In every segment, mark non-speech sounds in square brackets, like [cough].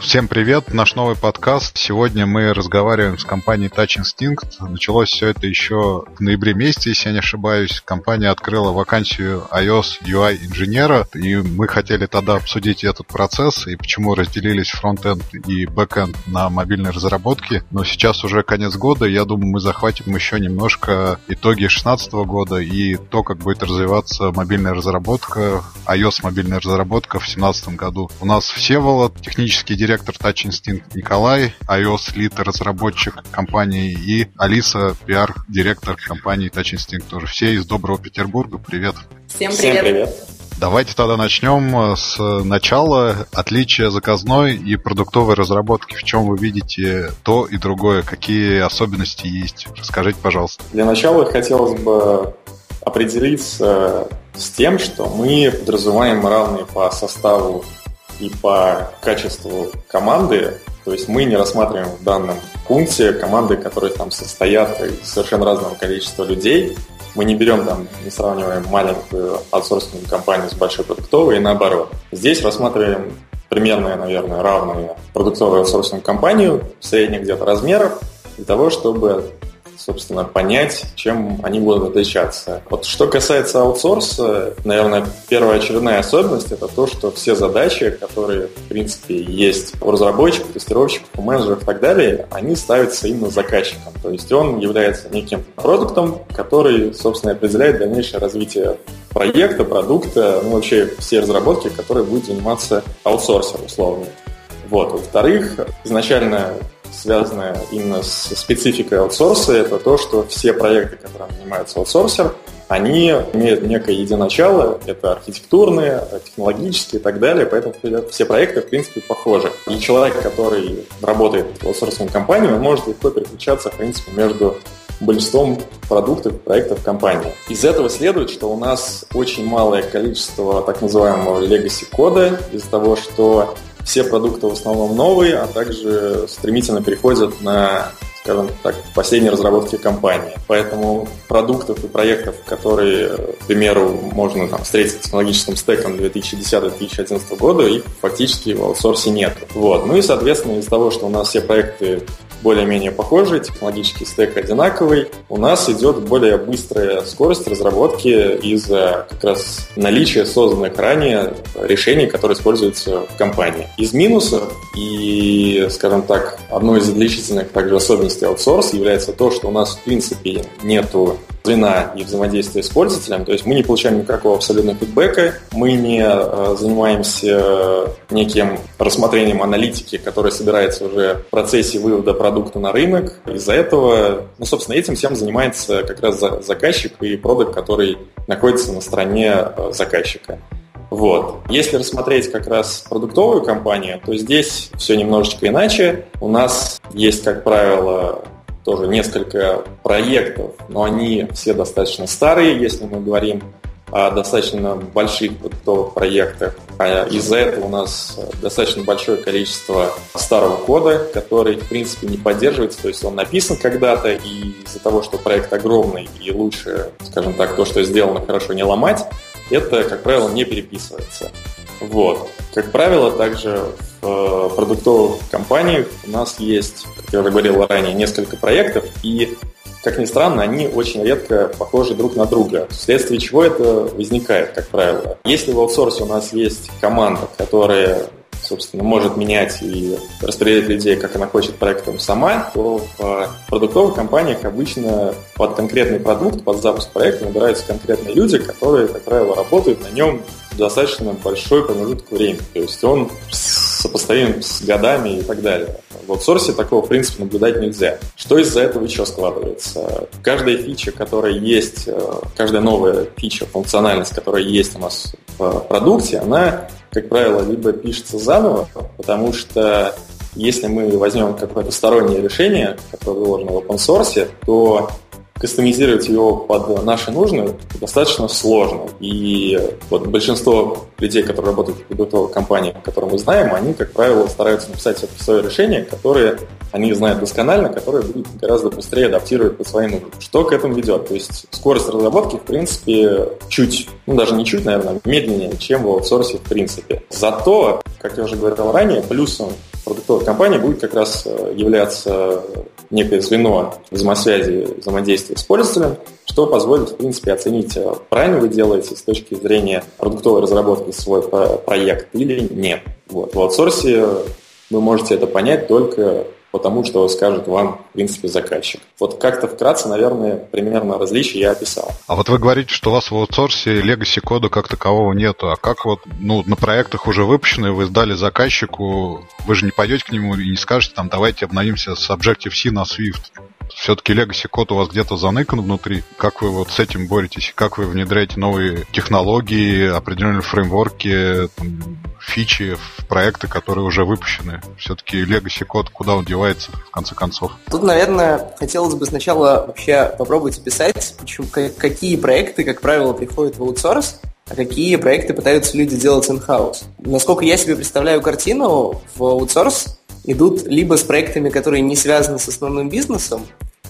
Всем привет, наш новый подкаст. Сегодня мы разговариваем с компанией Touch Instinct. Началось все это еще в ноябре месяце, если я не ошибаюсь. Компания открыла вакансию iOS UI инженера, и мы хотели тогда обсудить этот процесс и почему разделились фронтенд и бэкенд на мобильной разработке. Но сейчас уже конец года, я думаю, мы захватим еще немножко итоги 2016 года и то, как будет развиваться мобильная разработка, iOS мобильная разработка в 2017 году. У нас Всеволод, технический директор директор Touch Instinct Николай, iOS lead разработчик компании и Алиса, пиар-директор компании Touch Instinct тоже. Все из доброго Петербурга. Привет. Всем привет. Всем привет. Давайте тогда начнем с начала. Отличия заказной и продуктовой разработки. В чем вы видите то и другое? Какие особенности есть? Расскажите, пожалуйста. Для начала хотелось бы определиться с тем, что мы подразумеваем равные по составу и по качеству команды, то есть мы не рассматриваем в данном пункте команды, которые там состоят из совершенно разного количества людей. Мы не берем там, не сравниваем маленькую аутсорсинговую компанию с большой продуктовой и наоборот. Здесь рассматриваем примерно, наверное, равную продуктовую аутсорсинговую компанию средних где-то размеров для того, чтобы собственно, понять, чем они будут отличаться. Вот что касается аутсорса, наверное, первая очередная особенность – это то, что все задачи, которые, в принципе, есть у разработчиков, тестировщиков, у менеджеров и так далее, они ставятся именно заказчиком. То есть он является неким продуктом, который, собственно, определяет дальнейшее развитие проекта, продукта, ну, вообще все разработки, которые будет заниматься аутсорсер, условно. Вот. Во-вторых, изначально связанное именно с спецификой аутсорса, это то, что все проекты, которыми занимается аутсорсер, они имеют некое единачало, это архитектурные, технологические и так далее, поэтому все проекты, в принципе, похожи. И человек, который работает в аутсорсинговой компании, он может легко переключаться, в принципе, между большинством продуктов проектов компании. Из этого следует, что у нас очень малое количество так называемого legacy кода из-за того, что все продукты в основном новые, а также стремительно переходят на скажем так, последней разработки компании. Поэтому продуктов и проектов, которые, к примеру, можно там, встретить с технологическим стеком 2010-2011 года, их фактически в аутсорсе нет. Вот. Ну и, соответственно, из-за того, что у нас все проекты более-менее похожий, технологический стек одинаковый, у нас идет более быстрая скорость разработки из-за как раз наличия созданных ранее решений, которые используются в компании. Из минусов и, скажем так, одной из отличительных также особенностей аутсорс является то, что у нас в принципе нету звена и взаимодействия с пользователем, то есть мы не получаем никакого абсолютного фидбэка, мы не э, занимаемся неким рассмотрением аналитики, которая собирается уже в процессе вывода продукта на рынок. Из-за этого, ну, собственно, этим всем занимается как раз заказчик и продукт, который находится на стороне э, заказчика. Вот. Если рассмотреть как раз продуктовую компанию, то здесь все немножечко иначе. У нас есть, как правило, тоже несколько проектов, но они все достаточно старые, если мы говорим о достаточно больших продуктовых проектах. А из-за этого у нас достаточно большое количество старого кода, который, в принципе, не поддерживается. То есть он написан когда-то, и из-за того, что проект огромный и лучше, скажем так, то, что сделано хорошо, не ломать, это, как правило, не переписывается. Вот. Как правило, также в э, продуктовых компаниях у нас есть, как я уже говорил ранее, несколько проектов, и, как ни странно, они очень редко похожи друг на друга, вследствие чего это возникает, как правило. Если в аутсорсе у нас есть команда, которая собственно, может менять и распределять людей, как она хочет проектом сама, то в продуктовых компаниях обычно под конкретный продукт, под запуск проекта набираются конкретные люди, которые, как правило, работают на нем достаточно большой промежуток времени. То есть он сопоставим с годами и так далее. В аутсорсе такого, в принципе, наблюдать нельзя. Что из-за этого еще складывается? Каждая фича, которая есть, э, каждая новая фича, функциональность, которая есть у нас в продукте, она как правило, либо пишется заново, потому что если мы возьмем какое-то стороннее решение, которое выложено в open source, то кастомизировать его под наши нужды достаточно сложно. И вот большинство людей, которые работают в продуктовых компаниях, которые мы знаем, они, как правило, стараются написать все-таки свое решение, которое они знают досконально, которое будет гораздо быстрее адаптировать под свои нужды. Что к этому ведет? То есть скорость разработки, в принципе, чуть, ну даже не чуть, наверное, медленнее, чем в аутсорсе в принципе. Зато, как я уже говорил ранее, плюсом продуктовой компании будет как раз э, являться некое звено взаимосвязи, взаимодействия с пользователем, что позволит, в принципе, оценить, э, правильно вы делаете с точки зрения продуктовой разработки свой проект или нет. Вот. В аутсорсе вы можете это понять только потому что скажет вам, в принципе, заказчик. Вот как-то вкратце, наверное, примерно различия я описал. А вот вы говорите, что у вас в аутсорсе legacy кода как такового нету. А как вот ну, на проектах уже выпущенные вы сдали заказчику, вы же не пойдете к нему и не скажете, там, давайте обновимся с Objective-C на Swift все-таки Legacy код у вас где-то заныкан внутри. Как вы вот с этим боретесь? Как вы внедряете новые технологии, определенные фреймворки, там, фичи в проекты, которые уже выпущены? Все-таки Legacy код куда он девается, в конце концов? Тут, наверное, хотелось бы сначала вообще попробовать описать, почему, какие проекты, как правило, приходят в аутсорс, а какие проекты пытаются люди делать in-house. Насколько я себе представляю картину, в аутсорс идут либо с проектами, которые не связаны с основным бизнесом,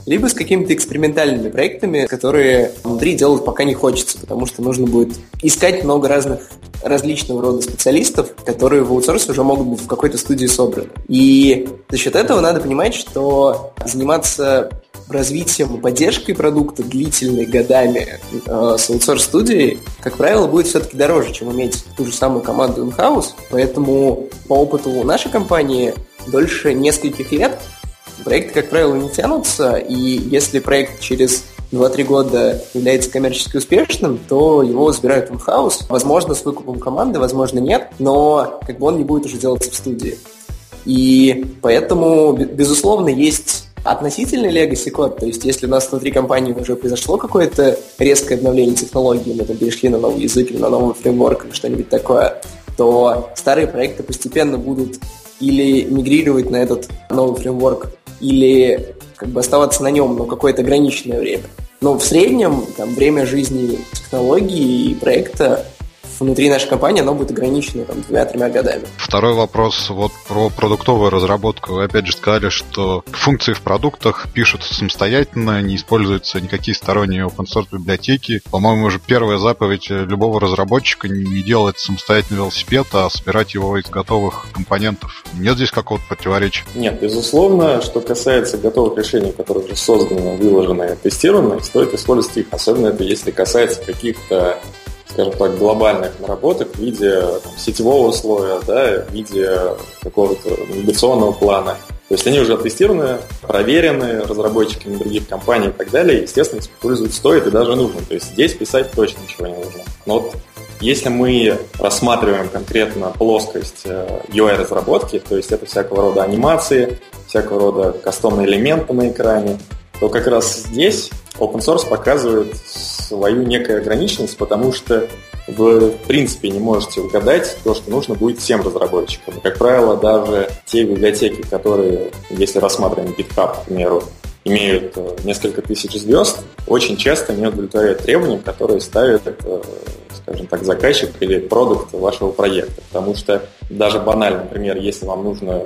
либо с какими-то экспериментальными проектами, которые внутри делать пока не хочется, потому что нужно будет искать много разных различного рода специалистов, которые в аутсорсе уже могут быть в какой-то студии собраны. И за счет этого надо понимать, что заниматься развитием и поддержкой продукта длительными годами э, с аутсорс-студией, как правило, будет все-таки дороже, чем иметь ту же самую команду in-house. Поэтому по опыту нашей компании дольше нескольких лет проекты, как правило, не тянутся, и если проект через 2-3 года является коммерчески успешным, то его забирают в хаус. Возможно, с выкупом команды, возможно, нет, но как бы он не будет уже делаться в студии. И поэтому, безусловно, есть относительный legacy код, то есть если у нас внутри компании уже произошло какое-то резкое обновление технологий, мы там перешли на новый язык или на новый фреймворк или что-нибудь такое, то старые проекты постепенно будут или мигрировать на этот новый фреймворк, или как бы оставаться на нем, но какое-то ограниченное время. Но в среднем там, время жизни технологии и проекта внутри нашей компании оно будет ограничено там, двумя-тремя годами. Второй вопрос вот про продуктовую разработку. Вы опять же сказали, что функции в продуктах пишутся самостоятельно, не используются никакие сторонние open source библиотеки. По-моему, уже первая заповедь любого разработчика не делать самостоятельный велосипед, а собирать его из готовых компонентов. Нет здесь какого-то противоречия? Нет, безусловно, что касается готовых решений, которые уже созданы, выложены, тестированы, стоит использовать их. Особенно это если касается каких-то скажем так, глобальных наработок в виде там, сетевого слоя, да, в виде какого-то навигационного плана. То есть они уже оттестированы, проверены разработчиками других компаний и так далее. Естественно, использовать стоит и даже нужно. То есть здесь писать точно ничего не нужно. Но вот если мы рассматриваем конкретно плоскость UI-разработки, э, то есть это всякого рода анимации, всякого рода кастомные элементы на экране, то как раз здесь open source показывает свою некую ограниченность, потому что вы, в принципе, не можете угадать то, что нужно будет всем разработчикам. Как правило, даже те библиотеки, которые, если рассматриваем GitHub, к примеру, имеют э, несколько тысяч звезд, очень часто не удовлетворяют требованиям, которые ставит, э, скажем так, заказчик или продукт вашего проекта. Потому что даже банально, например, если вам нужно,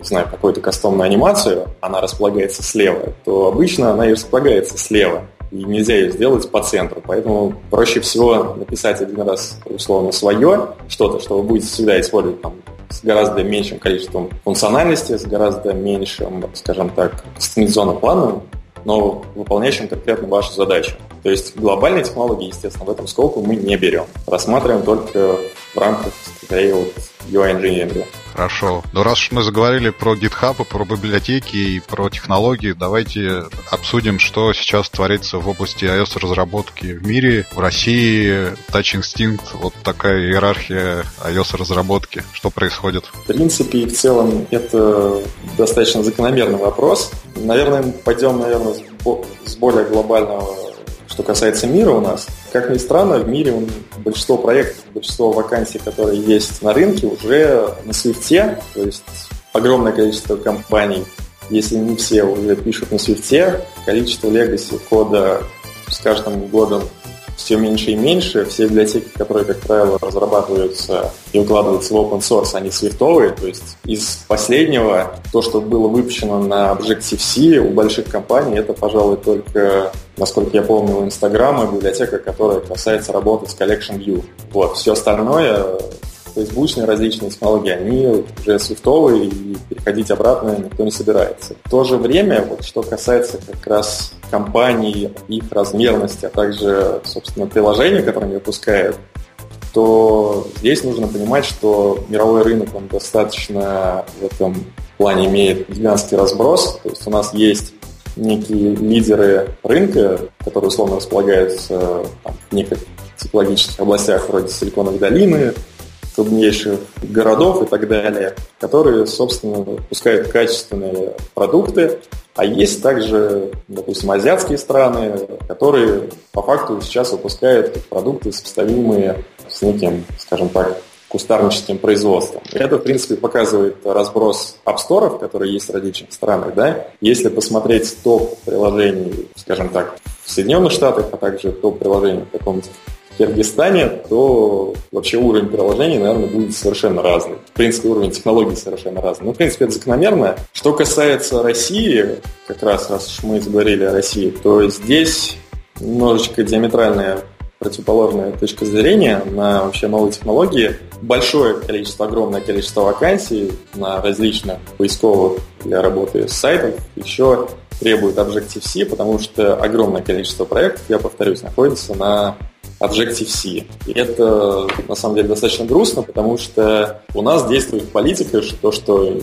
не знаю, какую-то кастомную анимацию, она располагается слева, то обычно она и располагается слева и нельзя ее сделать по центру. Поэтому проще всего написать один раз условно свое, что-то, что вы будете всегда использовать там, с гораздо меньшим количеством функциональности, с гораздо меньшим, скажем так, кастомизационным планом, но выполняющим конкретно вашу задачу. То есть глобальные технологии, естественно, в этом сколько мы не берем. Рассматриваем только в рамках, скорее, вот UI-инженеринга. Хорошо. Но раз уж мы заговорили про GitHub, про библиотеки и про технологии, давайте обсудим, что сейчас творится в области iOS-разработки в мире, в России, Touch Instinct, вот такая иерархия iOS-разработки. Что происходит? В принципе и в целом это достаточно закономерный вопрос. Наверное, пойдем, наверное, с более глобального что касается мира у нас, как ни странно, в мире большинство проектов, большинство вакансий, которые есть на рынке, уже на свифте, то есть огромное количество компаний, если не все уже пишут на свифте, количество legacy кода с каждым годом все меньше и меньше. Все библиотеки, которые, как правило, разрабатываются и укладываются в open source, они свифтовые. То есть из последнего, то, что было выпущено на Objective-C у больших компаний, это, пожалуй, только, насколько я помню, у Инстаграма библиотека, которая касается работы с Collection View. Вот. Все остальное фейсбучные различные технологии, они уже свифтовые, и переходить обратно никто не собирается. В то же время, вот, что касается как раз компаний, их размерности, а также, собственно, приложений, которые они выпускают, то здесь нужно понимать, что мировой рынок, он достаточно в этом плане имеет гигантский разброс. То есть у нас есть некие лидеры рынка, которые условно располагаются там, в неких технологических областях вроде Силиконовой долины, крупнейших городов и так далее, которые, собственно, выпускают качественные продукты, а есть также, допустим, азиатские страны, которые по факту сейчас выпускают продукты, сопоставимые с неким, скажем так, кустарническим производством. Это, в принципе, показывает разброс апсторов, которые есть в различных странах. Да? Если посмотреть топ приложений, скажем так, в Соединенных Штатах, а также топ приложений в каком-нибудь Киргизстане, то вообще уровень приложений, наверное, будет совершенно разный. В принципе, уровень технологий совершенно разный. Ну, в принципе, это закономерно. Что касается России, как раз, раз уж мы заговорили о России, то здесь немножечко диаметральная противоположная точка зрения на вообще новые технологии. Большое количество, огромное количество вакансий на различных поисковых для работы с сайтов еще требует Objective-C, потому что огромное количество проектов, я повторюсь, находится на Objective-C. И это, на самом деле, достаточно грустно, потому что у нас действует политика, что, что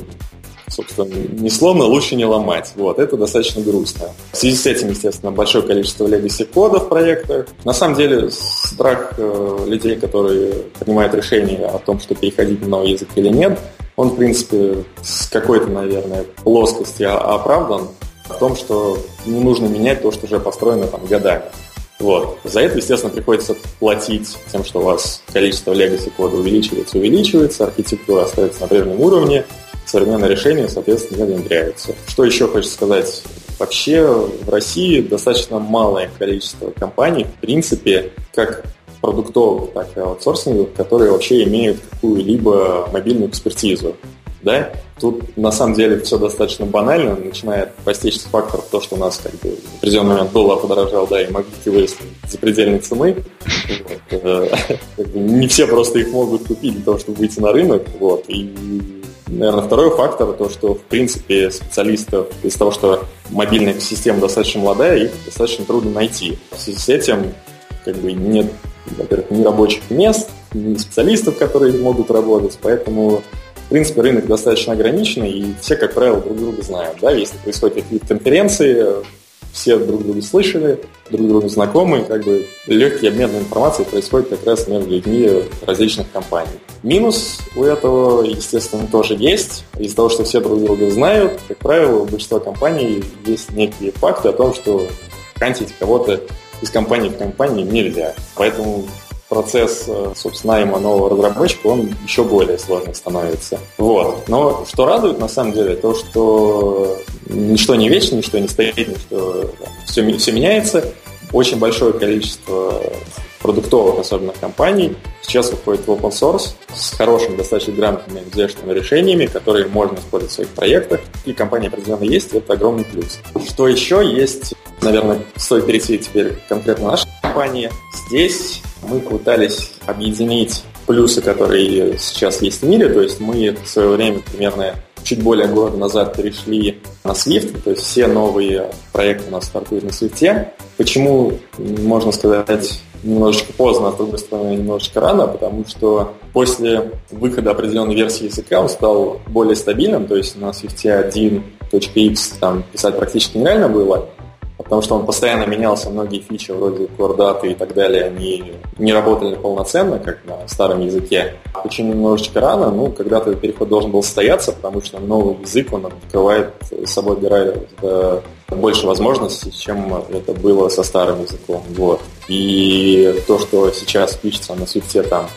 собственно, не сломно лучше не ломать. Вот, это достаточно грустно. В связи с этим, естественно, большое количество legacy кода в проектах. На самом деле, страх э, людей, которые принимают решение о том, что переходить на новый язык или нет, он, в принципе, с какой-то, наверное, плоскости оправдан в том, что не нужно менять то, что уже построено там годами. Вот. За это, естественно, приходится платить тем, что у вас количество legacy кода увеличивается, увеличивается, архитектура остается на прежнем уровне, современные решения, соответственно, не внедряются. Что еще хочется сказать? Вообще в России достаточно малое количество компаний, в принципе, как продуктовых, так и аутсорсинговых, которые вообще имеют какую-либо мобильную экспертизу. Да? Тут на самом деле все достаточно банально, начиная постичь фактор то, что у нас как бы, в определенный момент доллар подорожал, да, и магнити выросли запредельной цены. Э, [laughs] не все просто их могут купить для того, чтобы выйти на рынок. Вот. И Наверное, второй фактор, то, что, в принципе, специалистов из-за того, что мобильная система достаточно молодая, их достаточно трудно найти. В связи с этим как бы нет, во-первых, ни рабочих мест, ни специалистов, которые могут работать, поэтому в принципе, рынок достаточно ограниченный, и все, как правило, друг друга знают. Да? Если происходят какие-то конференции, все друг друга слышали, друг другу знакомы, как бы легкий обмен информацией происходит как раз между людьми различных компаний. Минус у этого, естественно, тоже есть. Из-за того, что все друг друга знают, как правило, у большинства компаний есть некие факты о том, что кантить кого-то из компании в компании нельзя. Поэтому процесс, э, собственно, найма нового разработчика, он еще более сложным становится. Вот. Но что радует, на самом деле, то, что ничто не вечно, ничто не стоит, ничто, все, все меняется. Очень большое количество продуктовых, особенно компаний, сейчас выходит в open source с хорошими, достаточно грамотными взвешенными решениями, которые можно использовать в своих проектах. И компания определенно есть, это огромный плюс. Что еще есть, наверное, стоит перейти теперь конкретно нашей компании. Здесь мы пытались объединить плюсы, которые сейчас есть в мире, то есть мы в свое время примерно чуть более года назад перешли на Swift, то есть все новые проекты у нас стартуют на Swift. Почему, можно сказать, немножечко поздно, а с другой стороны, немножечко рано, потому что после выхода определенной версии языка он стал более стабильным, то есть на Swift 1.x там писать практически нереально было, потому что он постоянно менялся, многие фичи вроде core и так далее, они не работали полноценно, как на старом языке. Почему немножечко рано? Ну, когда-то переход должен был состояться, потому что новый язык, он открывает собой гораздо больше возможностей, чем это было со старым языком. Вот. И то, что сейчас пишется на свифте там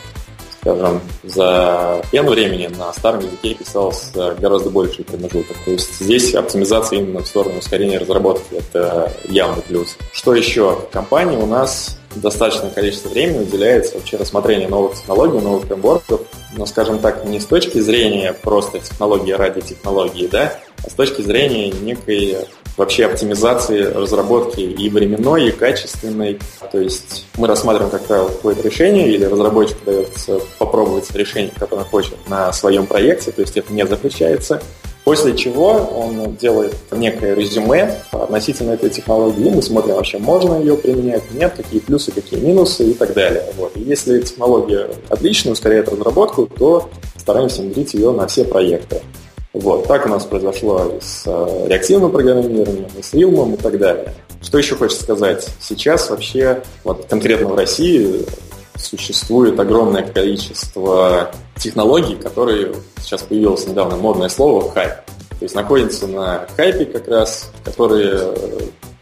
скажем, за N времени на старом языке писалось гораздо больший промежуток. То есть здесь оптимизация именно в сторону ускорения разработки. Это явный плюс. Что еще? В компании у нас достаточное количество времени уделяется вообще рассмотрению новых технологий, новых фреймворков, но, скажем так, не с точки зрения просто технологии ради технологии, да, а с точки зрения некой вообще оптимизации разработки и временной, и качественной. То есть мы рассматриваем, как правило, какое-то решение, или разработчик дается попробовать решение, которое хочет на своем проекте, то есть это не запрещается. После чего он делает некое резюме относительно этой технологии, мы смотрим вообще, можно ее применять, нет, какие плюсы, какие минусы и так далее. Вот. И если технология отлично ускоряет разработку, то стараемся внедрить ее на все проекты. Вот. Так у нас произошло и с э, реактивным программированием, и с Realm и так далее. Что еще хочется сказать? Сейчас вообще, вот конкретно в России, существует огромное количество технологий, которые сейчас появилось недавно модное слово хайп. То есть находится на хайпе как раз, которые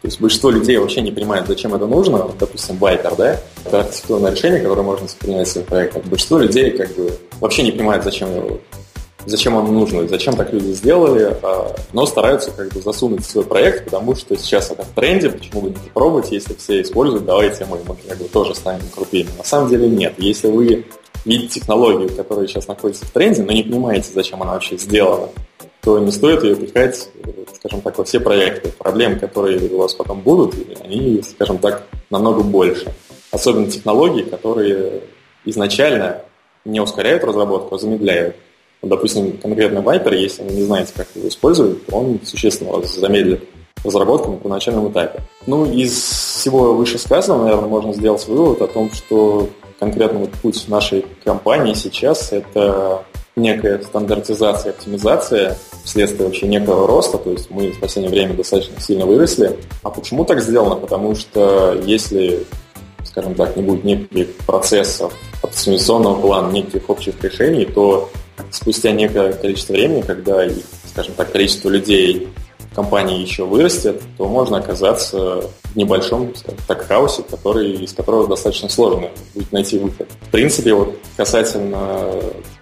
то есть большинство людей вообще не понимает, зачем это нужно. Допустим, Viper, да? Это архитектурное решение, которое можно принять в своих проектах. Большинство людей как бы вообще не понимает, зачем его зачем оно нужно, зачем так люди сделали, а, но стараются как бы засунуть в свой проект, потому что сейчас это в тренде, почему бы не попробовать, если все используют, давайте мы, мы как бы тоже станем крутыми. На самом деле нет. Если вы видите технологию, которая сейчас находится в тренде, но не понимаете, зачем она вообще сделана, то не стоит ее пихать, скажем так, во все проекты. Проблемы, которые у вас потом будут, они, скажем так, намного больше. Особенно технологии, которые изначально не ускоряют разработку, а замедляют. Допустим, конкретно Viper, если вы не знаете, как его использовать, он существенно замедлит разработку на первоначальном этапе. Ну, из всего вышесказанного, наверное, можно сделать вывод о том, что конкретно вот путь нашей компании сейчас – это некая стандартизация, оптимизация вследствие вообще некого роста, то есть мы в последнее время достаточно сильно выросли. А почему так сделано? Потому что если, скажем так, не будет неких процессов оптимизационного плана, неких общих решений, то спустя некое количество времени, когда, скажем так, количество людей компании еще вырастет, то можно оказаться в небольшом, так, хаосе, который, из которого достаточно сложно будет найти выход. В принципе, вот касательно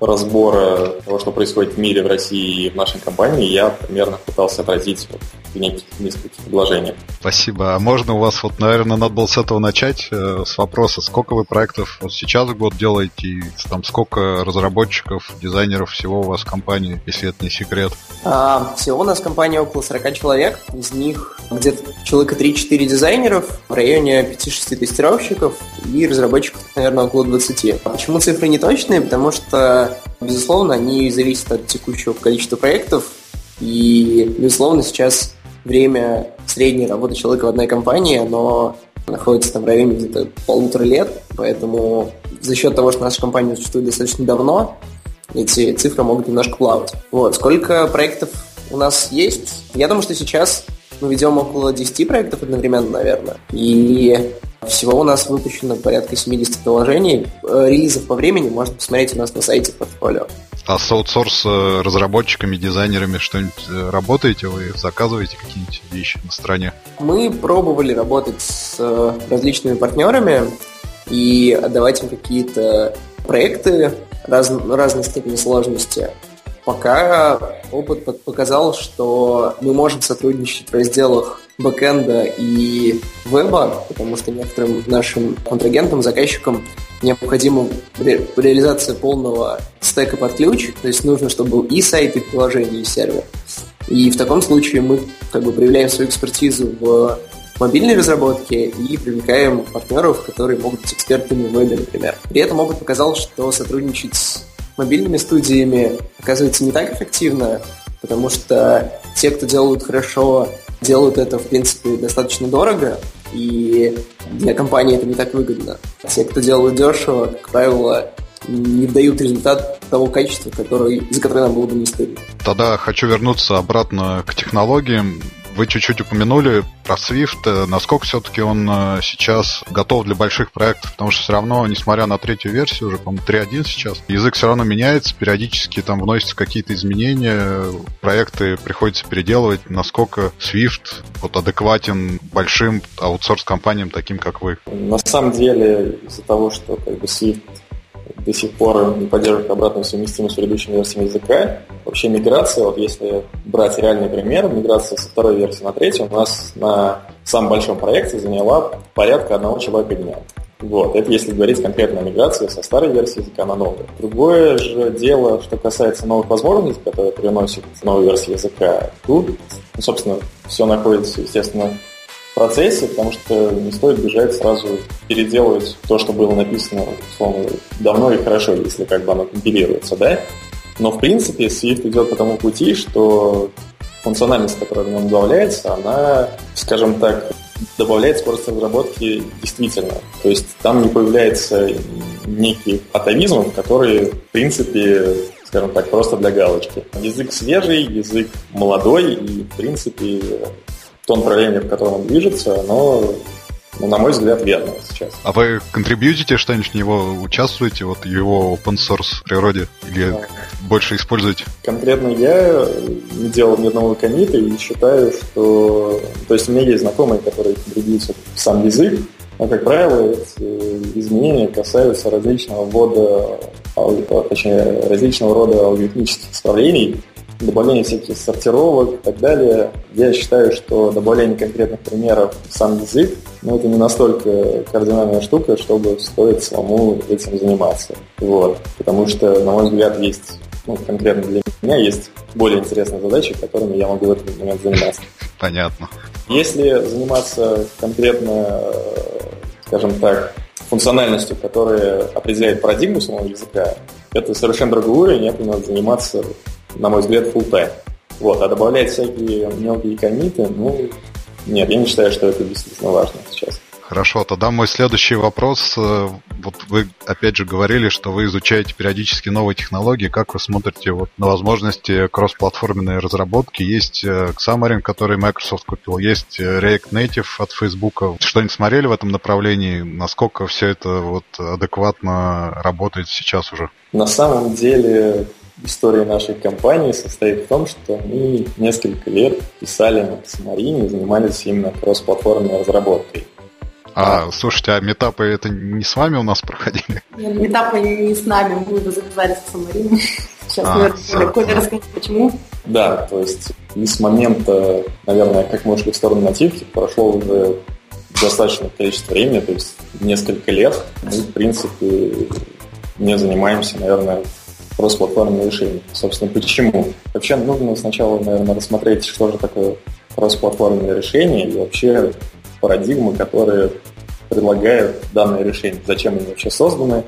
разбора того, что происходит в мире, в России и в нашей компании, я примерно пытался отразить вот нескольких предложениях. Спасибо. А можно у вас, вот, наверное, надо было с этого начать, э, с вопроса, сколько вы проектов вот сейчас в год делаете, и там сколько разработчиков, дизайнеров всего у вас в компании, если это не секрет? А, всего у нас в компании около 40 человек, из них где-то человека 3-4 дизайнеров, в районе 5-6 тестировщиков и разработчиков, наверное, около 20. А почему цифры не точные? Потому что, безусловно, они зависят от текущего количества проектов, и, безусловно, сейчас время средней работы человека в одной компании, оно находится там в районе где-то полутора лет, поэтому за счет того, что наша компания существует достаточно давно, эти цифры могут немножко плавать. Вот. Сколько проектов у нас есть? Я думаю, что сейчас мы ведем около 10 проектов одновременно, наверное. И всего у нас выпущено порядка 70 приложений. Э, релизов по времени можно посмотреть у нас на сайте портфолио. А с аутсорс э, разработчиками, дизайнерами что-нибудь э, работаете? Вы заказываете какие-нибудь вещи на стороне? Мы пробовали работать с различными партнерами и отдавать им какие-то проекты раз, разной степени сложности. Пока опыт показал, что мы можем сотрудничать в разделах бэкэнда и веба, потому что некоторым нашим контрагентам, заказчикам необходима ре- реализация полного стека под ключ, то есть нужно, чтобы был и сайт, и приложение, и сервер. И в таком случае мы как бы проявляем свою экспертизу в мобильной разработке и привлекаем партнеров, которые могут быть экспертами в вебе, например. При этом опыт показал, что сотрудничать с мобильными студиями оказывается не так эффективно, потому что те, кто делают хорошо, делают это, в принципе, достаточно дорого, и для компании это не так выгодно. Те, кто делают дешево, как правило, не дают результат того качества, который, за которое нам было бы не стыдно. Тогда хочу вернуться обратно к технологиям. Вы чуть-чуть упомянули про Swift. Э, насколько все-таки он э, сейчас готов для больших проектов? Потому что все равно, несмотря на третью версию, уже, по-моему, 3.1 сейчас, язык все равно меняется, периодически там вносятся какие-то изменения, проекты приходится переделывать. Насколько Swift вот адекватен большим аутсорс-компаниям, таким как вы? На самом деле, из-за того, что как бы Swift до сих пор не поддерживает обратную совместимость с предыдущими версиями языка. Вообще миграция, вот если брать реальный пример, миграция со второй версии на третью у нас на самом большом проекте заняла порядка одного человека дня. Вот, это если говорить конкретно о миграции со старой версии языка на новую. Другое же дело, что касается новых возможностей, которые приносит новая версия языка. Тут, ну, собственно, все находится, естественно, процессе, потому что не стоит бежать сразу переделывать то, что было написано, условно, давно и хорошо, если как бы оно компилируется, да? Но, в принципе, Swift идет по тому пути, что функциональность, которая в нем добавляется, она, скажем так, добавляет скорость разработки действительно. То есть там не появляется некий атовизм, который, в принципе, скажем так, просто для галочки. Язык свежий, язык молодой, и, в принципе, то направление, в котором он движется, оно ну, на мой взгляд, верно сейчас. А вы контрибьютите что-нибудь в него, участвуете вот в его open source природе? Или да. больше используете? Конкретно я не делал ни одного комита и считаю, что... То есть у меня есть знакомые, которые контрибьютят в сам язык, но, как правило, эти изменения касаются различного ввода, точнее, различного рода алгоритмических исправлений, добавление всяких сортировок и так далее. Я считаю, что добавление конкретных примеров в сам язык, ну, это не настолько кардинальная штука, чтобы стоит самому этим заниматься. Вот. Потому что, на мой взгляд, есть, ну, конкретно для меня есть более интересные задачи, которыми я могу в этот момент заниматься. Понятно. Если заниматься конкретно, скажем так, функциональностью, которая определяет парадигму самого языка, это совершенно другой уровень, этим надо заниматься на мой взгляд, full time. Вот, а добавлять всякие мелкие комиты, ну, нет, я не считаю, что это действительно важно сейчас. Хорошо, тогда мой следующий вопрос. Э, вот вы опять же говорили, что вы изучаете периодически новые технологии. Как вы смотрите вот на возможности кроссплатформенной разработки? Есть э, Xamarin, который Microsoft купил, есть э, React Native от Facebook. Что-нибудь смотрели в этом направлении? Насколько все это вот адекватно работает сейчас уже? На самом деле история нашей компании состоит в том, что мы несколько лет писали на Xamarin и занимались именно кроссплатформенной разработкой. А, слушайте, а метапы это не с вами у нас проходили? Нет, метапы не с нами, мы его заказали с Xamarin. Сейчас, а, наверное, Коля расскажет, почему. Да, то есть и с момента, наверное, как мы ушли в сторону нативки, прошло уже достаточное количество времени, то есть несколько лет. Мы, в принципе, не занимаемся, наверное, кросс-платформенное решение. Собственно, почему? Вообще нужно сначала, наверное, рассмотреть, что же такое кросс-платформенное решение и вообще парадигмы, которые предлагают данное решение. Зачем они вообще созданы,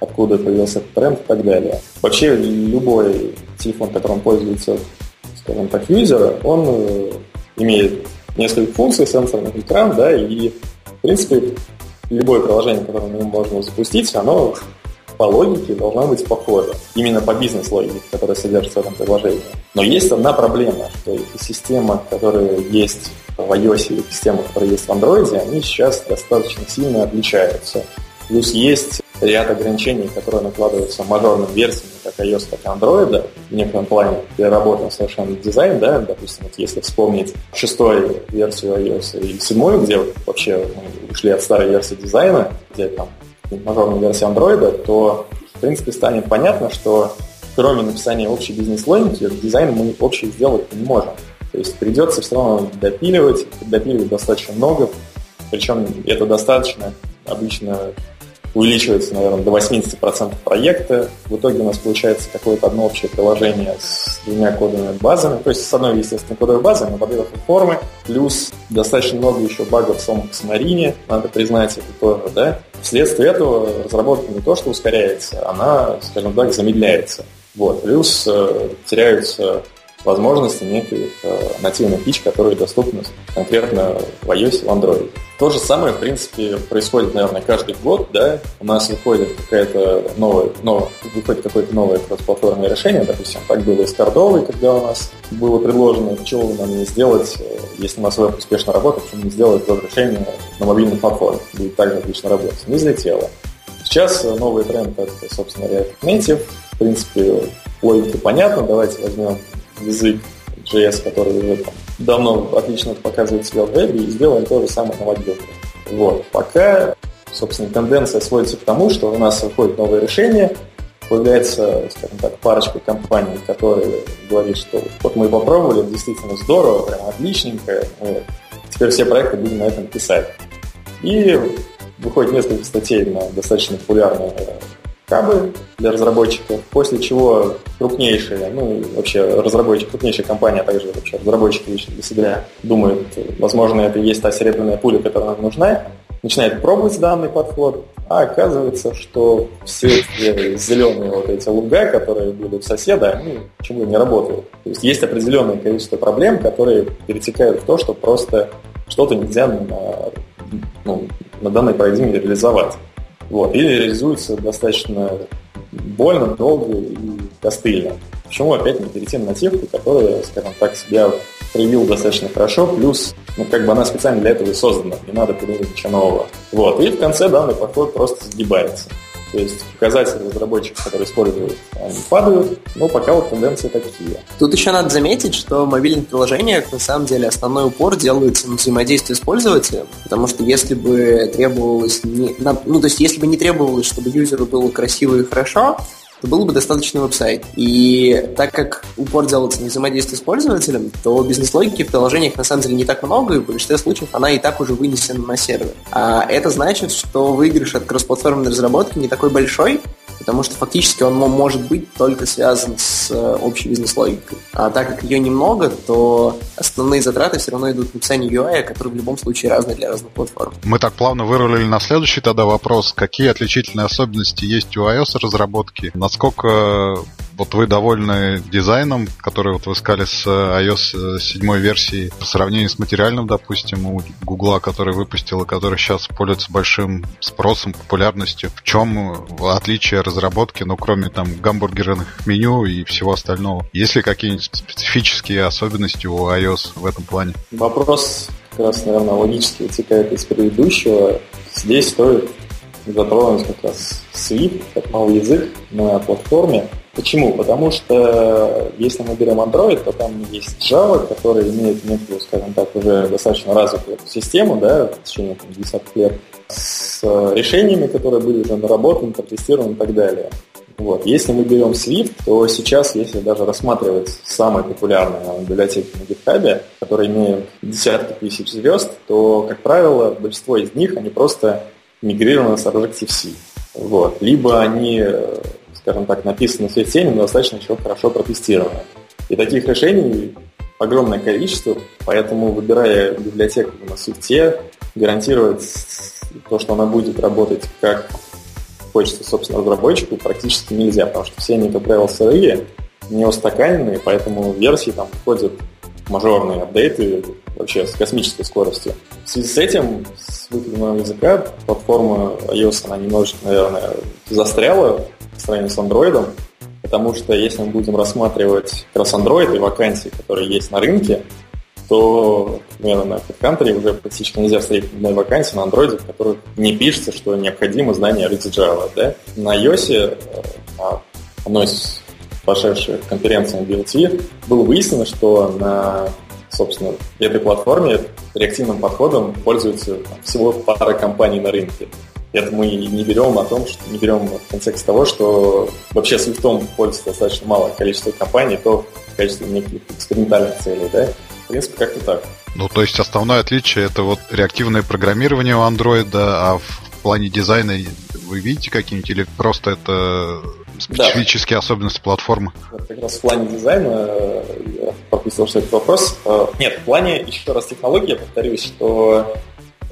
откуда появился этот тренд и так далее. Вообще любой телефон, которым пользуется, скажем так, юзер, он э, имеет несколько функций, сенсорных экран, да, и, в принципе, любое приложение, которое мы можем запустить, оно по логике должна быть похожа. Именно по бизнес-логике, которая содержится в этом приложении. Но есть одна проблема, что система, которая есть в iOS и система, которая есть в Android, они сейчас достаточно сильно отличаются. Плюс есть ряд ограничений, которые накладываются мажорным версиями, как iOS, так и Android, в некотором плане переработан совершенно дизайн, да, допустим, вот если вспомнить шестой версию iOS и седьмую, где вообще мы ушли от старой версии дизайна, где там мажорной версии Android, то, в принципе, станет понятно, что кроме написания общей бизнес-логики, дизайн мы общий сделать не можем. То есть придется все равно допиливать, допиливать достаточно много, причем это достаточно обычно увеличивается, наверное, до 80% проекта. В итоге у нас получается какое-то одно общее приложение с двумя кодовыми базами. То есть с одной, естественно, кодовой базой, но под этой формы. Плюс достаточно много еще багов в самом Xamarin, надо признать это тоже, да. Вследствие этого разработка не то, что ускоряется, она, скажем так, замедляется. Вот. Плюс э, теряются возможности неких э, нативных фич, которые доступны конкретно в iOS и в Android. То же самое, в принципе, происходит, наверное, каждый год, да, у нас выходит какая-то новая, новая выходит какое-то новое кроссплатформенное решение, допустим, так было и с Кордовой, когда у нас было предложено, чего нам не сделать, э, если у нас веб успешно работает, почему не сделать веб-решение на мобильной платформе, будет также отлично работать. Не взлетело. Сейчас э, новый тренд это, собственно, React Native. В принципе, логика понятна. Давайте возьмем язык JS, который уже давно отлично показывает себя в вебе, и сделаем то же самое на мобилке. Вот. Пока, собственно, тенденция сводится к тому, что у нас выходит новое решение, появляется, скажем так, парочка компаний, которые говорят, что вот мы попробовали, действительно здорово, прям отличненько, мы теперь все проекты будем на этом писать. И выходит несколько статей на достаточно популярные хабы для разработчиков, после чего крупнейшие, ну вообще разработчики, крупнейшая компания, а также вообще разработчики для себя думают, возможно, это и есть та серебряная пуля, которая нам нужна, начинает пробовать данный подход, а оказывается, что все эти зеленые вот эти луга, которые были у соседа, они почему не работают. То есть есть определенное количество проблем, которые перетекают в то, что просто что-то нельзя на, ну, на данной парадигме реализовать. Вот. Или реализуется достаточно больно, долго и костыльно. Почему опять не перейти на нативку, которая, скажем так, себя проявила достаточно хорошо, плюс, ну, как бы она специально для этого и создана, не надо придумать ничего нового. Вот, и в конце данный подход просто сгибается. То есть показатели разработчиков, которые используют, они падают, но пока вот тенденции такие. Тут еще надо заметить, что в мобильных приложениях на самом деле основной упор делается на взаимодействие с пользователем, потому что если бы требовалось не, ну то есть если бы не требовалось, чтобы юзеру было красиво и хорошо, то был бы достаточный веб-сайт. И так как упор делается на взаимодействие с пользователем, то бизнес-логики в приложениях на самом деле не так много, и в большинстве случаев она и так уже вынесена на сервер. А это значит, что выигрыш от кроссплатформенной разработки не такой большой, потому что фактически он может быть только связан с э, общей бизнес-логикой. А так как ее немного, то основные затраты все равно идут на написание UI, который в любом случае разный для разных платформ. Мы так плавно вырулили на следующий тогда вопрос. Какие отличительные особенности есть у iOS разработки? Насколько вот вы довольны дизайном, который вот вы сказали с iOS 7 версии по сравнению с материальным, допустим, у Гугла, который выпустил и который сейчас пользуется большим спросом, популярностью. В чем отличие разработки, ну, кроме там гамбургерных меню и всего остального? Есть ли какие-нибудь специфические особенности у iOS в этом плане? Вопрос как раз, наверное, логически вытекает из предыдущего. Здесь стоит затронуть как раз Swift, как малый язык на платформе. Почему? Потому что если мы берем Android, то там есть Java, который имеет некую, скажем так, уже достаточно развитую систему, да, в течение там, десятков лет, с решениями, которые были уже наработаны, протестированы и так далее. Вот. Если мы берем Swift, то сейчас, если даже рассматривать самые популярные библиотеки на GitHub, которые имеют десятки тысяч звезд, то, как правило, большинство из них, они просто мигрированы с Objective-C. Вот. Либо они скажем так, написано в системе, но достаточно еще хорошо протестировано. И таких решений огромное количество, поэтому, выбирая библиотеку на Swift, гарантировать то, что она будет работать как хочется, собственно, разработчику, практически нельзя, потому что все они, как правило, сырые, не устаканенные, поэтому версии там входят мажорные апдейты вообще с космической скоростью. В связи с этим, с выходом языка, платформа iOS, она немножечко, наверное, застряла по сравнению с Android, потому что если мы будем рассматривать как раз Android и вакансии, которые есть на рынке, то, например, на HeadHunter уже практически нельзя встретить одной вакансии на Android, в которых не пишется, что необходимо знание языке Java. Да? На iOS, э, на одной из прошедших конференций BLT, было выяснено, что на собственно, этой платформе реактивным подходом пользуются всего пара компаний на рынке. Это мы не берем о том, что не берем в контекст того, что вообще Swift пользуется достаточно малое количество компаний, то в качестве неких экспериментальных целей, да. В принципе, как-то так. Ну, то есть основное отличие это вот реактивное программирование у Android, а в плане дизайна вы видите какие-нибудь или просто это специфические да. особенности платформы? Вот как раз в плане дизайна я пропустил, что этот вопрос. Э, нет, в плане, еще раз, технологии, я повторюсь, что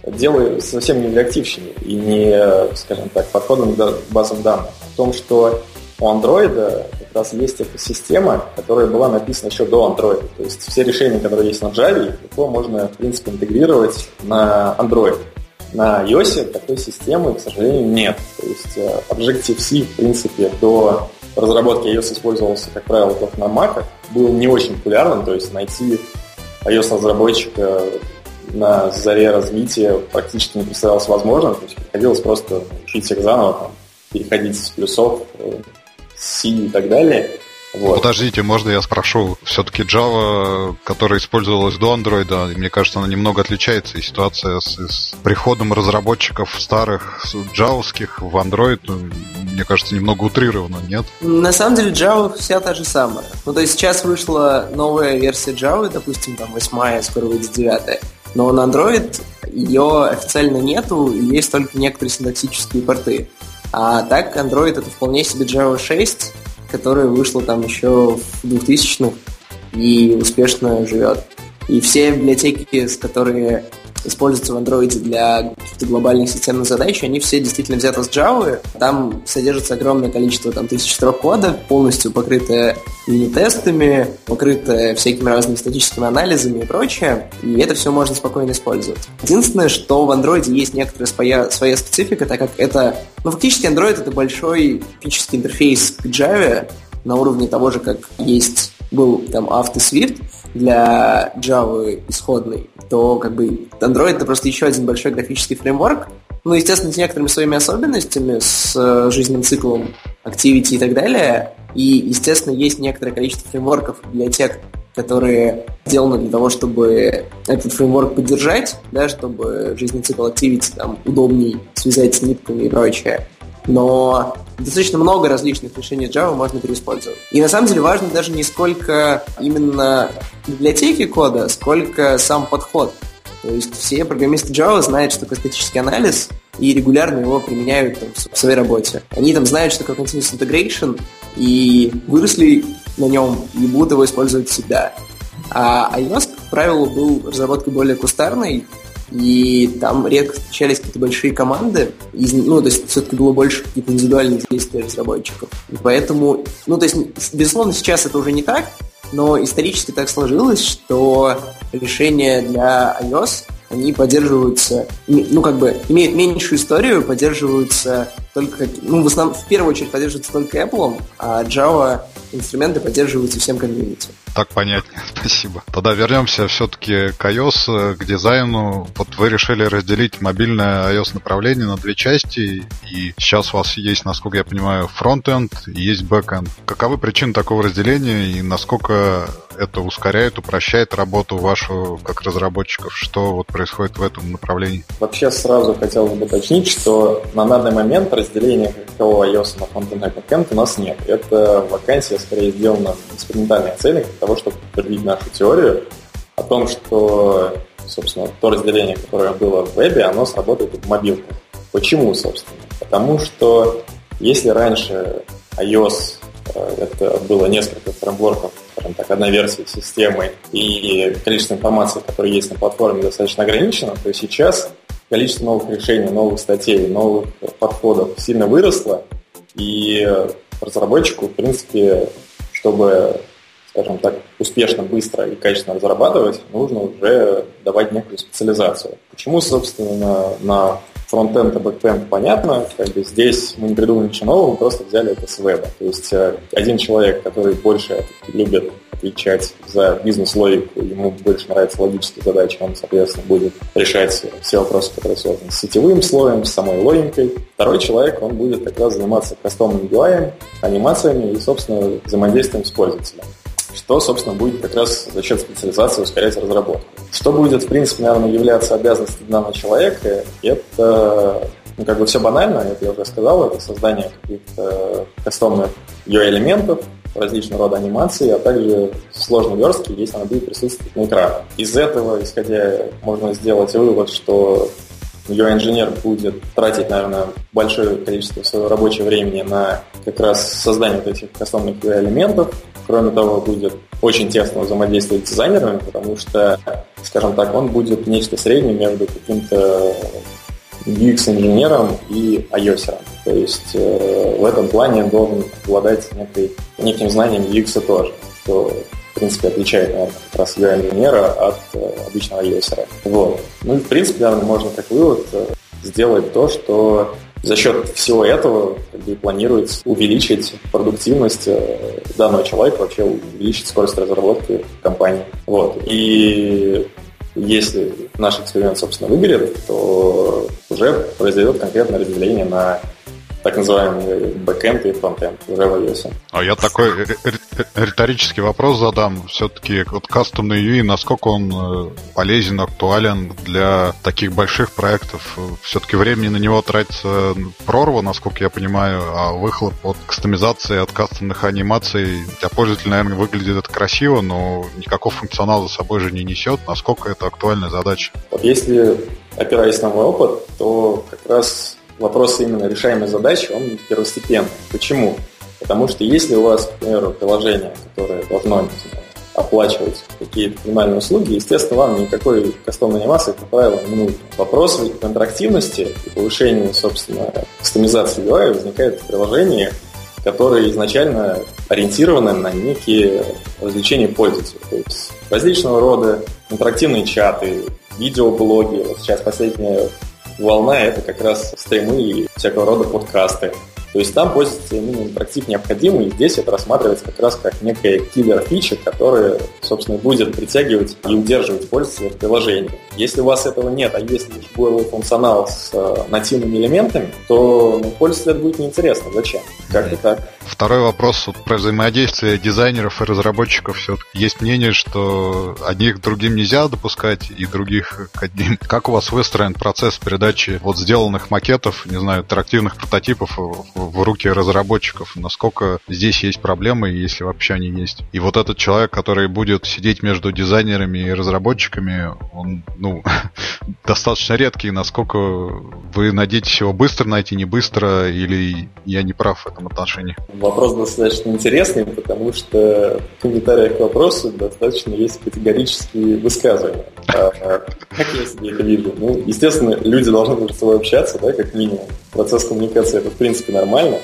дело совсем не в реактивщине и не, скажем так, подходом к базам данных. В том, что у Android как раз есть экосистема, которая была написана еще до Android. То есть все решения, которые есть на Java, легко можно, в принципе, интегрировать на Android. На iOS такой системы, к сожалению, нет. То есть э, Objective-C, в принципе, до разработки iOS использовался, как правило, только на Mac, был не очень популярным, то есть найти iOS-разработчика на заре развития практически не представлялось возможным, то есть приходилось просто учить всех заново, там, переходить с плюсов, с C и так далее. Вот. Подождите, можно я спрошу? Все-таки Java, которая использовалась до Android, мне кажется, она немного отличается. И ситуация с, с приходом разработчиков старых джавовских в Android, ну, мне кажется, немного утрировано, нет? На самом деле Java вся та же самая. Ну, то есть сейчас вышла новая версия Java, допустим, там восьмая, скоро выйдет девятая. Но на Android ее официально нету, и есть только некоторые синтаксические порты. А так Android это вполне себе Java 6, которая вышла там еще в 2000-х и успешно живет. И все библиотеки, с которые используются в Android для каких-то глобальных системных задач, они все действительно взяты с Java. Там содержится огромное количество там, тысяч строк кода, полностью покрытое юнит-тестами, покрытое всякими разными статическими анализами и прочее. И это все можно спокойно использовать. Единственное, что в Android есть некоторая своя, своя специфика, так как это... Ну, фактически Android — это большой физический интерфейс к Java, на уровне того же, как есть был там AutoSwift для Java исходный, то как бы Android это просто еще один большой графический фреймворк, ну, естественно, с некоторыми своими особенностями, с э, жизненным циклом Activity и так далее. И, естественно, есть некоторое количество фреймворков, библиотек, которые сделаны для того, чтобы этот фреймворк поддержать, да, чтобы жизненный цикл Activity там удобней связать с нитками и прочее но достаточно много различных решений Java можно переиспользовать. И на самом деле важно даже не сколько именно библиотеки кода, сколько сам подход. То есть все программисты Java знают, что такое статический анализ, и регулярно его применяют там, в своей работе. Они там знают, что такое continuous integration, и выросли на нем, и будут его использовать всегда. А iOS, как правило, был разработкой более кустарной, и там редко встречались какие-то большие команды, из, ну, то есть все-таки было больше каких-то индивидуальных действий разработчиков. И поэтому, ну, то есть, безусловно, сейчас это уже не так, но исторически так сложилось, что решения для iOS они поддерживаются, ну, как бы, имеют меньшую историю, поддерживаются только, ну, в основном, в первую очередь поддерживаются только Apple, а Java инструменты поддерживаются всем комьюнити. Так понятнее, [laughs] спасибо. Тогда вернемся все-таки к iOS, к дизайну. Вот вы решили разделить мобильное iOS направление на две части, и сейчас у вас есть, насколько я понимаю, фронтенд и есть бэкенд. Каковы причины такого разделения и насколько это ускоряет, упрощает работу вашу как разработчиков? Что вот происходит в этом направлении? Вообще сразу хотелось бы уточнить, что на данный момент разделения какого iOS на фронтенд и бэкенд у нас нет. Это вакансия скорее сделана в экспериментальных целях для того, чтобы подтвердить нашу теорию о том, что, собственно, то разделение, которое было в вебе, оно сработает в мобилках. Почему, собственно? Потому что если раньше iOS это было несколько фреймворков, скажем так, одна версия системы, и количество информации, которое есть на платформе, достаточно ограничено, то сейчас количество новых решений, новых статей, новых подходов сильно выросло, и разработчику, в принципе, чтобы, скажем так, успешно, быстро и качественно разрабатывать, нужно уже давать некую специализацию. Почему, собственно, на фронтенд и бэкенд понятно, как бы здесь мы не придумали ничего нового, мы просто взяли это с веба. То есть э, один человек, который больше любит отвечать за бизнес-логику, ему больше нравятся логические задачи, он, соответственно, будет решать все вопросы, которые связаны с сетевым слоем, с самой логикой. Второй человек, он будет как раз заниматься кастомным UI, анимациями и, собственно, взаимодействием с пользователем что, собственно, будет как раз за счет специализации ускорять разработку. Что будет, в принципе, наверное, являться обязанностью данного человека, это ну, как бы все банально, это я уже сказал, это создание каких-то кастомных UI-элементов, различного рода анимации, а также сложной верстки, если она будет присутствовать на экране. Из этого, исходя, можно сделать вывод, что UI-инженер будет тратить, наверное, большое количество своего рабочего времени на как раз создание вот этих кастомных UI-элементов. Кроме того, будет очень тесно взаимодействовать с дизайнерами, потому что, скажем так, он будет нечто среднее между каким-то UX-инженером и iOS. То есть э, в этом плане он должен обладать некой, неким знанием UX тоже, что в принципе, отличает, наверное, как раз UI-инженера от э, обычного iOS. Вот. Ну и, в принципе, наверное, можно как вывод э, сделать то, что за счет всего этого как бы, планируется увеличить продуктивность э, данного человека, вообще увеличить скорость разработки компании. Вот. И если наш эксперимент, собственно, выберет, то уже произойдет конкретное разделение на так называемый бэкэнд и фронтенд в iOS. А я такой риторический вопрос задам. Все-таки вот кастомный UI, насколько он э, полезен, актуален для таких больших проектов? Все-таки времени на него тратится прорва, насколько я понимаю, а выхлоп от кастомизации, от кастомных анимаций для пользователя, наверное, выглядит это красиво, но никакого функционала за собой же не несет. Насколько это актуальная задача? Вот если опираясь на мой опыт, то как раз вопрос именно решаемой задачи, он первостепенный. Почему? Потому что если у вас, к примеру, приложение, которое должно оплачивать какие-то минимальные услуги, естественно, вам никакой кастомной анимации, как правило, не нужно. Вопрос в интерактивности и повышении, собственно, кастомизации UI возникает в приложении, которые изначально ориентированы на некие развлечения пользователя. То есть различного рода интерактивные чаты, видеоблоги. Вот сейчас последняя волна – это как раз стримы и всякого рода подкасты. То есть там пользоваться именно интерактив необходим, и здесь это рассматривается как раз как некая киллер-фича, которая, собственно, будет притягивать и удерживать пользователя в приложении. Если у вас этого нет, а если более функционал с э, нативными элементами, то ну, пользователю это будет неинтересно. Зачем? Как-то так. Второй вопрос вот, про взаимодействие дизайнеров и разработчиков. Все есть мнение, что одних другим нельзя допускать, и других к одним. [laughs] Как у вас выстроен процесс передачи вот сделанных макетов, не знаю, интерактивных прототипов в руки разработчиков? Насколько здесь есть проблемы, если вообще они есть? И вот этот человек, который будет сидеть между дизайнерами и разработчиками, он, ну, [laughs] достаточно редкий. Насколько вы надеетесь его быстро найти, не быстро, или я не прав в этом отношении? Вопрос достаточно интересный, потому что в комментариях к вопросу достаточно есть категорические высказывания. А, как я себе это вижу? Ну, естественно, люди должны между собой общаться, да, как минимум. Процесс коммуникации это, в принципе, нормально,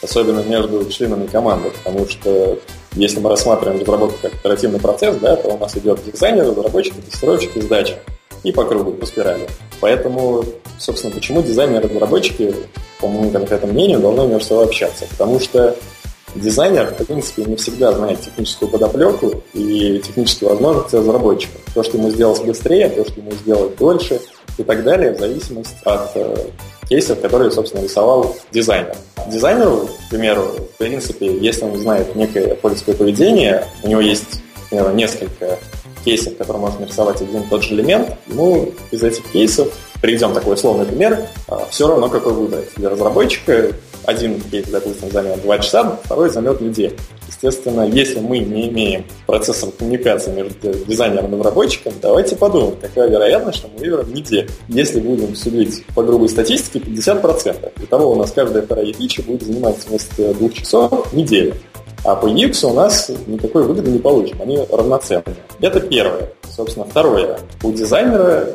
особенно между членами команды, потому что если мы рассматриваем разработку как оперативный процесс, да, то у нас идет дизайнер, разработчик, тестировщик и сдача. И по кругу, по спирали. Поэтому, собственно, почему дизайнеры и разработчики, по моему конкретному мнению, должны между собой общаться? Потому что дизайнер, в принципе, не всегда знает техническую подоплеку и технические возможности разработчика. То, что ему сделать быстрее, то, что ему сделать дольше и так далее, в зависимости от э, кейсов, которые, собственно, рисовал дизайнер. Дизайнеру, к примеру, в принципе, если он знает некое пользовательское поведение, у него есть, к примеру, несколько кейсов, которые можно нарисовать один и тот же элемент, ему из этих кейсов, приведем такой условный пример, а, все равно какой выбрать. Для разработчика один кейс, допустим, займет 2 часа, второй займет неделю. Естественно, если мы не имеем процессов коммуникации между дизайнером и разработчиком, давайте подумаем, какая вероятность, что мы выберем неделю. Если будем судить по грубой статистике, 50%. Итого у нас каждая вторая фича будет занимать вместо двух часов неделю. А по UX у нас никакой выгоды не получим, они равноценны. Это первое. Собственно, второе. У дизайнера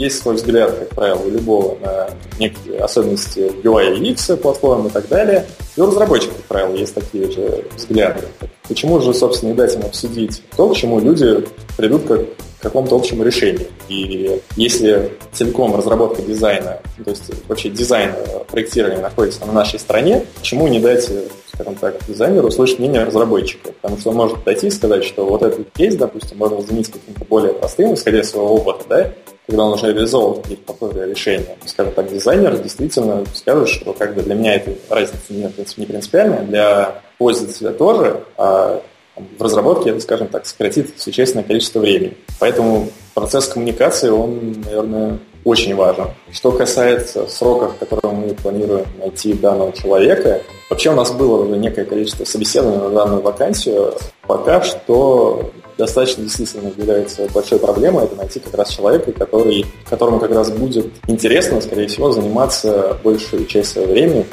есть свой взгляд, как правило, у любого на некие особенности UI и UX платформы и так далее. И у разработчиков, как правило, есть такие же взгляды. Почему же, собственно, не дать им обсудить то, к чему люди придут как к какому-то общему решению. И если целиком разработка дизайна, то есть вообще дизайн проектирования находится на нашей стороне, почему не дать скажем так, дизайнеру услышать мнение разработчика, потому что он может пойти и сказать, что вот этот кейс, допустим, можно заменить каким-то более простым, исходя из своего опыта, да, когда он уже реализовал какие-то похожие решения. Скажем так, дизайнер действительно скажет, что как бы для меня эта разница не, не принципиальная, для пользователя тоже, а в разработке это, скажем так, сократит существенное количество времени. Поэтому процесс коммуникации, он, наверное, очень важен. Что касается сроков, которые мы планируем найти данного человека, вообще у нас было уже некое количество собеседований на данную вакансию. Пока что достаточно действительно является большой проблемой, это найти как раз человека, который, которому как раз будет интересно, скорее всего, заниматься большую часть своего времени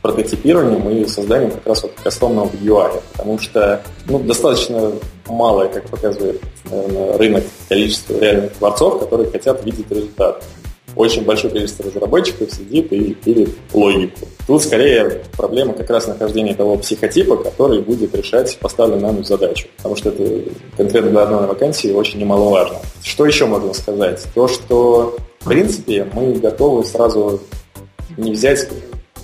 прототипированием и созданием как раз вот кастомного UI, потому что ну, достаточно малое, как показывает наверное, рынок, количество реальных творцов, которые хотят видеть результат. Очень большое количество разработчиков сидит и пилит логику. Тут скорее проблема как раз нахождения того психотипа, который будет решать поставленную нами задачу. Потому что это конкретно для одной вакансии очень немаловажно. Что еще можно сказать? То, что в принципе мы готовы сразу не взять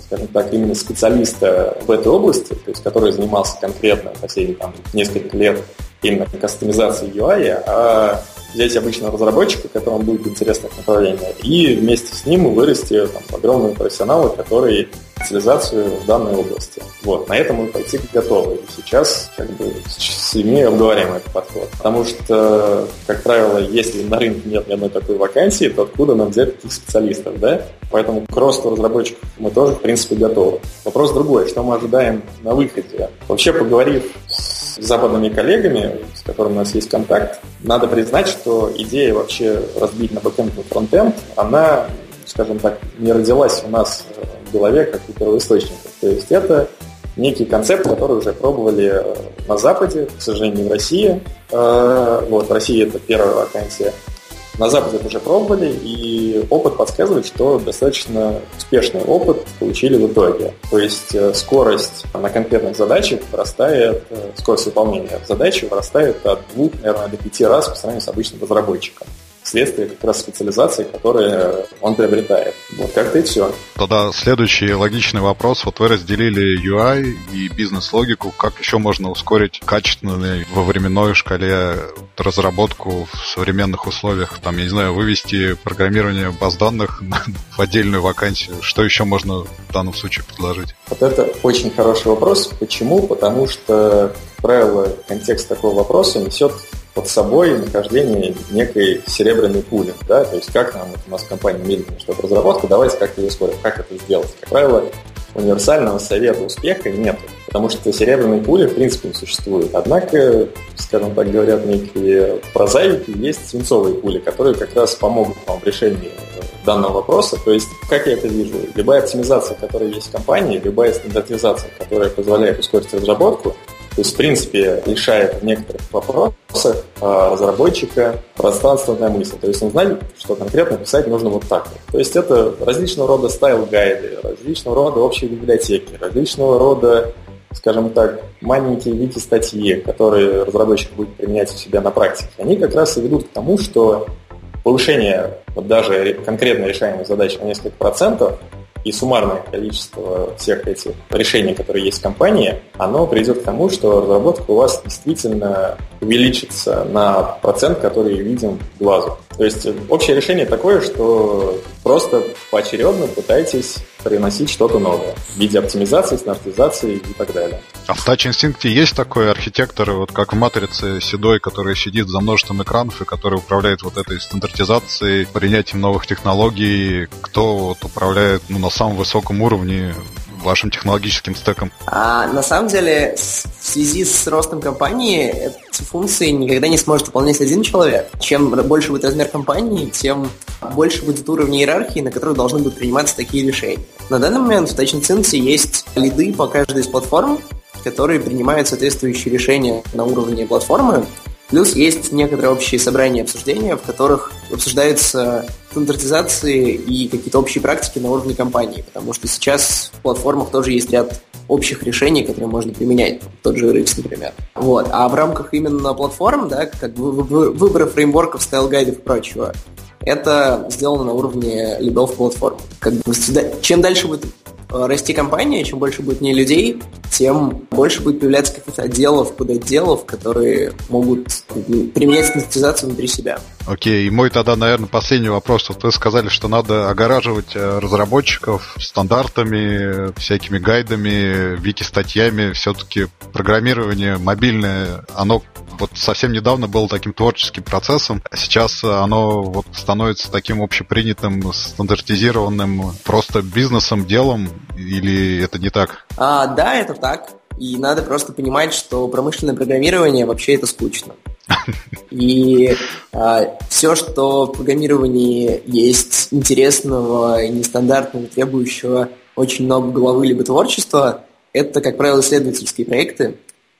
скажем так, именно специалиста в этой области, то есть который занимался конкретно последние там, несколько лет именно кастомизацией UI, а взять обычного разработчика, которому будет интересно направление, и вместе с ним вырасти там, огромные профессионалы, которые специализацию в данной области. Вот, на этом мы пойти готовы. И сейчас как бы с людьми обговариваем этот подход. Потому что, как правило, если на рынке нет ни одной такой вакансии, то откуда нам взять таких специалистов, да? Поэтому к росту разработчиков мы тоже, в принципе, готовы. Вопрос другой, что мы ожидаем на выходе. Вообще, поговорив с западными коллегами, с которыми у нас есть контакт, надо признать, что идея вообще разбить на бэкэнд и фронтенд, она, скажем так, не родилась у нас в голове как у первоисточников. То есть это некий концепт, который уже пробовали э, на Западе, к сожалению, в России. Э, вот, в России это первая вакансия. На Западе это уже пробовали, и опыт подсказывает, что достаточно успешный опыт получили в итоге. То есть э, скорость на конкретных задачах вырастает, скорость выполнения задачи вырастает от двух, наверное, до пяти раз по сравнению с обычным разработчиком вследствие как раз специализации, которые он приобретает. Вот как-то и все. Тогда следующий логичный вопрос. Вот вы разделили UI и бизнес-логику. Как еще можно ускорить качественную во временной шкале разработку в современных условиях? Там, я не знаю, вывести программирование баз данных [laughs] в отдельную вакансию. Что еще можно в данном случае предложить? Вот это очень хороший вопрос. Почему? Потому что, правило, контекст такого вопроса несет под собой нахождение некой серебряной пули. Да? То есть как нам, у нас компания медленная что-то разработка, давайте как ее ускорим, как это сделать. Как правило, универсального совета успеха нет, потому что серебряной пули в принципе не существует. Однако, скажем так говорят некие прозаики, есть свинцовые пули, которые как раз помогут вам в решении данного вопроса. То есть, как я это вижу, любая оптимизация, которая есть в компании, любая стандартизация, которая позволяет ускорить разработку, то есть, в принципе, решает в некоторых вопросах а, разработчика пространственная мысль. То есть он знает, что конкретно писать нужно вот так. То есть это различного рода стайл-гайды, различного рода общие библиотеки, различного рода скажем так, маленькие вики-статьи, которые разработчик будет применять у себя на практике, они как раз и ведут к тому, что повышение вот даже конкретно решаемых задач на несколько процентов и суммарное количество всех этих решений, которые есть в компании, оно приведет к тому, что разработка у вас действительно увеличится на процент, который видим глазу. То есть общее решение такое, что просто поочередно пытайтесь приносить что-то новое в виде оптимизации, стандартизации и так далее. А в Touch Instinct есть такой архитектор, вот как в матрице Седой, который сидит за множеством экранов и который управляет вот этой стандартизацией, принятием новых технологий, кто вот управляет ну, на самом высоком уровне вашим технологическим стеком? А, на самом деле, в связи с ростом компании, функции никогда не сможет выполнять один человек. Чем больше будет размер компании, тем больше будет уровень иерархии, на которых должны будут приниматься такие решения. На данный момент в Touch Instinct есть лиды по каждой из платформ, которые принимают соответствующие решения на уровне платформы, Плюс есть некоторые общие собрания обсуждения, в которых обсуждаются стандартизации и какие-то общие практики на уровне компании, потому что сейчас в платформах тоже есть ряд общих решений, которые можно применять, тот же RX, например. Вот. А в рамках именно платформ, да, как бы выбора фреймворков, стайл-гайдов и прочего, это сделано на уровне лидов платформ. Как бы, чем дальше будет расти компания, чем больше будет не людей, тем больше будет появляться каких-то отделов, подотделов, которые могут применять стандартизацию внутри себя. Окей, и мой тогда, наверное, последний вопрос. Вот вы сказали, что надо огораживать э, разработчиков стандартами, всякими гайдами, вики-статьями. Все-таки программирование мобильное, оно вот совсем недавно было таким творческим процессом, а сейчас оно вот становится таким общепринятым, стандартизированным просто бизнесом, делом, или это не так? А, да, это так. И надо просто понимать, что промышленное программирование вообще это скучно. [laughs] И а, все, что в программировании есть интересного и нестандартного, требующего очень много головы либо творчества, это, как правило, исследовательские проекты.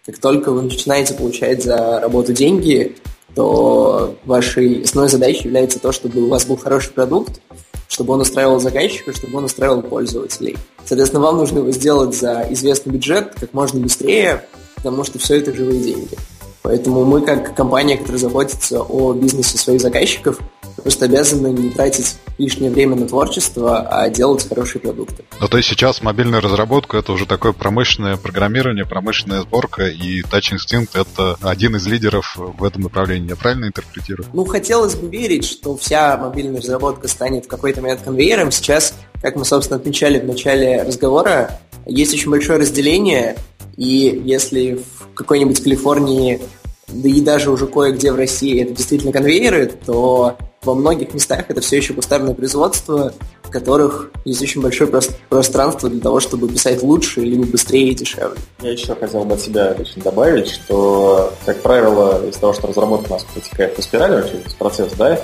Как только вы начинаете получать за работу деньги, то вашей основной задачей является то, чтобы у вас был хороший продукт, чтобы он устраивал заказчика, чтобы он устраивал пользователей. Соответственно, вам нужно его сделать за известный бюджет как можно быстрее, потому что все это живые деньги. Поэтому мы, как компания, которая заботится о бизнесе своих заказчиков, просто обязаны не тратить лишнее время на творчество, а делать хорошие продукты. Ну, то есть сейчас мобильная разработка это уже такое промышленное программирование, промышленная сборка, и Touch Instinct это один из лидеров в этом направлении. Я правильно интерпретирую? Ну, хотелось бы верить, что вся мобильная разработка станет в какой-то момент конвейером. Сейчас как мы, собственно, отмечали в начале разговора, есть очень большое разделение, и если в какой-нибудь Калифорнии, да и даже уже кое-где в России это действительно конвейеры, то во многих местах это все еще кустарное производство, в которых есть очень большое пространство для того, чтобы писать лучше, либо быстрее и дешевле. Я еще хотел бы от себя лично добавить, что, как правило, из того, что разработка у нас протекает по спирали, весь процесс, да,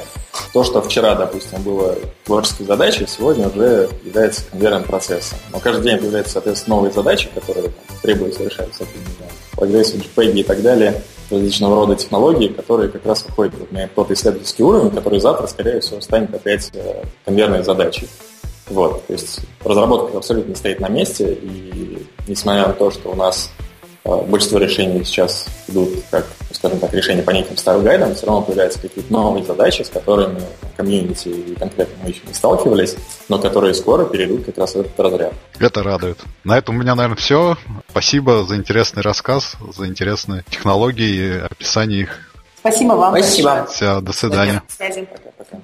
то, что вчера, допустим, было творческой задачей, сегодня уже является конвейерным процессом. Но каждый день появляются, соответственно, новые задачи, которые там, требуется решать прогрессию, JPEG и так далее, различного рода технологии, которые как раз выходят вот на тот исследовательский уровень, который завтра, скорее всего, станет опять э, конвейерной задачей. Вот, то есть разработка абсолютно стоит на месте, и несмотря на то, что у нас э, большинство решений сейчас идут как, скажем так, решения по неким старым гайдам, все равно появляются какие-то новые задачи, с которыми комьюнити и конкретно мы еще не сталкивались, но которые скоро перейдут как раз в этот разряд. Это радует. На этом у меня, наверное, все. Спасибо за интересный рассказ, за интересные технологии и описание их. Спасибо вам. Спасибо. Все, до свидания. Связи. Пока-пока.